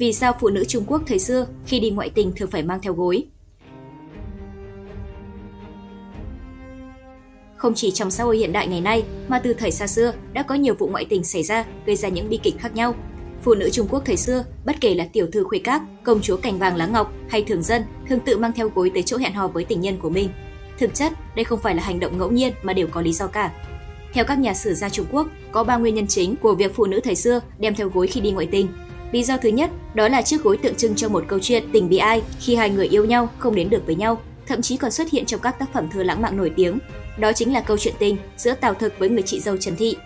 Vì sao phụ nữ Trung Quốc thời xưa khi đi ngoại tình thường phải mang theo gối? Không chỉ trong xã hội hiện đại ngày nay mà từ thời xa xưa đã có nhiều vụ ngoại tình xảy ra gây ra những bi kịch khác nhau. Phụ nữ Trung Quốc thời xưa, bất kể là tiểu thư khuê các, công chúa cành vàng lá ngọc hay thường dân, thường tự mang theo gối tới chỗ hẹn hò với tình nhân của mình. Thực chất, đây không phải là hành động ngẫu nhiên mà đều có lý do cả. Theo các nhà sử gia Trung Quốc, có ba nguyên nhân chính của việc phụ nữ thời xưa đem theo gối khi đi ngoại tình. Lý do thứ nhất, đó là chiếc gối tượng trưng cho một câu chuyện tình bị ai khi hai người yêu nhau không đến được với nhau, thậm chí còn xuất hiện trong các tác phẩm thơ lãng mạn nổi tiếng. Đó chính là câu chuyện tình giữa Tào Thực với người chị dâu Trần Thị.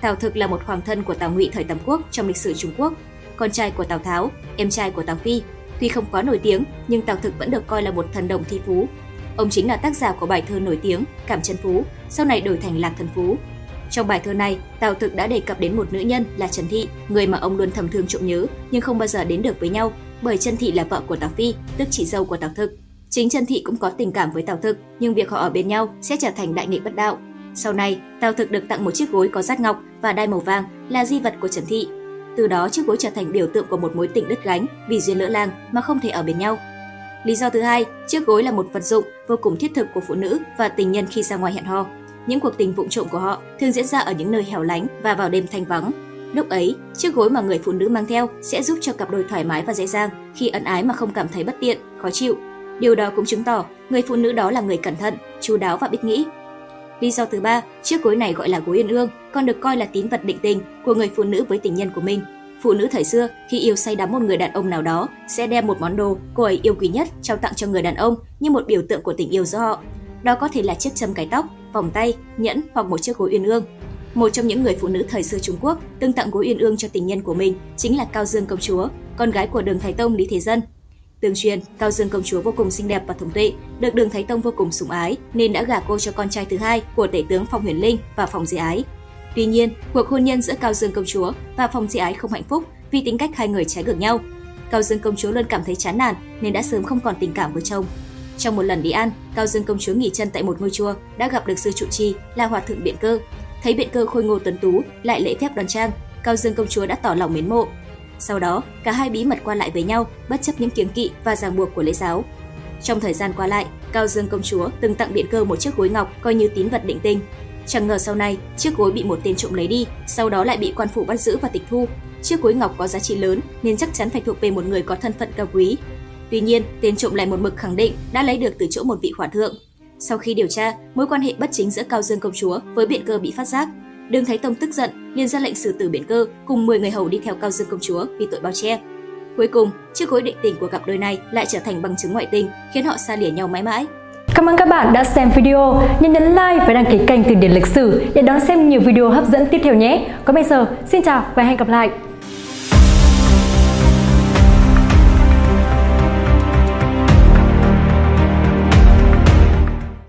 Tào Thực là một hoàng thân của Tào Ngụy thời Tam Quốc trong lịch sử Trung Quốc, con trai của Tào Tháo, em trai của Tào Phi. Tuy không quá nổi tiếng, nhưng Tào Thực vẫn được coi là một thần đồng thi phú. Ông chính là tác giả của bài thơ nổi tiếng Cảm chân phú, sau này đổi thành Lạc thần phú. Trong bài thơ này, Tào Thực đã đề cập đến một nữ nhân là Trần Thị, người mà ông luôn thầm thương trộm nhớ nhưng không bao giờ đến được với nhau, bởi Trần Thị là vợ của Tào Phi, tức chị dâu của Tào Thực. Chính Trần Thị cũng có tình cảm với Tào Thực, nhưng việc họ ở bên nhau sẽ trở thành đại nghịch bất đạo. Sau này, Tào Thực được tặng một chiếc gối có rát ngọc và đai màu vàng là di vật của Trần Thị. Từ đó chiếc gối trở thành biểu tượng của một mối tình đứt gánh vì duyên lỡ làng mà không thể ở bên nhau. Lý do thứ hai, chiếc gối là một vật dụng vô cùng thiết thực của phụ nữ và tình nhân khi ra ngoài hẹn hò. Những cuộc tình vụng trộm của họ thường diễn ra ở những nơi hẻo lánh và vào đêm thanh vắng. Lúc ấy, chiếc gối mà người phụ nữ mang theo sẽ giúp cho cặp đôi thoải mái và dễ dàng khi ân ái mà không cảm thấy bất tiện, khó chịu. Điều đó cũng chứng tỏ người phụ nữ đó là người cẩn thận, chu đáo và biết nghĩ. Lý do thứ ba, chiếc gối này gọi là gối yên ương, còn được coi là tín vật định tình của người phụ nữ với tình nhân của mình. Phụ nữ thời xưa khi yêu say đắm một người đàn ông nào đó sẽ đem một món đồ cô ấy yêu quý nhất trao tặng cho người đàn ông như một biểu tượng của tình yêu giữa họ. Đó có thể là chiếc châm cái tóc, vòng tay, nhẫn hoặc một chiếc gối uyên ương. Một trong những người phụ nữ thời xưa Trung Quốc từng tặng gối uyên ương cho tình nhân của mình chính là Cao Dương công chúa, con gái của Đường Thái Tông Lý Thế Dân. Tương truyền, Cao Dương công chúa vô cùng xinh đẹp và thông tuệ, được Đường Thái Tông vô cùng sủng ái nên đã gả cô cho con trai thứ hai của tể tướng Phong Huyền Linh và Phong Di Ái. Tuy nhiên, cuộc hôn nhân giữa Cao Dương công chúa và Phong Di Ái không hạnh phúc vì tính cách hai người trái ngược nhau. Cao Dương công chúa luôn cảm thấy chán nản nên đã sớm không còn tình cảm với chồng. Trong một lần đi ăn, Cao Dương công chúa nghỉ chân tại một ngôi chùa đã gặp được sư trụ trì là hòa thượng Biện Cơ. Thấy Biện Cơ khôi ngô tuấn tú, lại lễ phép đoan trang, Cao Dương công chúa đã tỏ lòng mến mộ. Sau đó, cả hai bí mật qua lại với nhau, bất chấp những kiêng kỵ và ràng buộc của lễ giáo. Trong thời gian qua lại, Cao Dương công chúa từng tặng Biện Cơ một chiếc gối ngọc coi như tín vật định tình. Chẳng ngờ sau này, chiếc gối bị một tên trộm lấy đi, sau đó lại bị quan phủ bắt giữ và tịch thu. Chiếc gối ngọc có giá trị lớn nên chắc chắn phải thuộc về một người có thân phận cao quý. Tuy nhiên, tên trộm lại một mực khẳng định đã lấy được từ chỗ một vị hòa thượng. Sau khi điều tra, mối quan hệ bất chính giữa Cao Dương công chúa với Biện Cơ bị phát giác. Đường Thái Tông tức giận, liền ra lệnh xử tử Biện Cơ cùng 10 người hầu đi theo Cao Dương công chúa vì tội bao che. Cuối cùng, chiếc gối định tình của cặp đôi này lại trở thành bằng chứng ngoại tình, khiến họ xa lìa nhau mãi mãi. Cảm ơn các bạn đã xem video. Nhớ nhấn like và đăng ký kênh Từ điển lịch sử để đón xem nhiều video hấp dẫn tiếp theo nhé. Còn bây giờ, xin chào và hẹn gặp lại.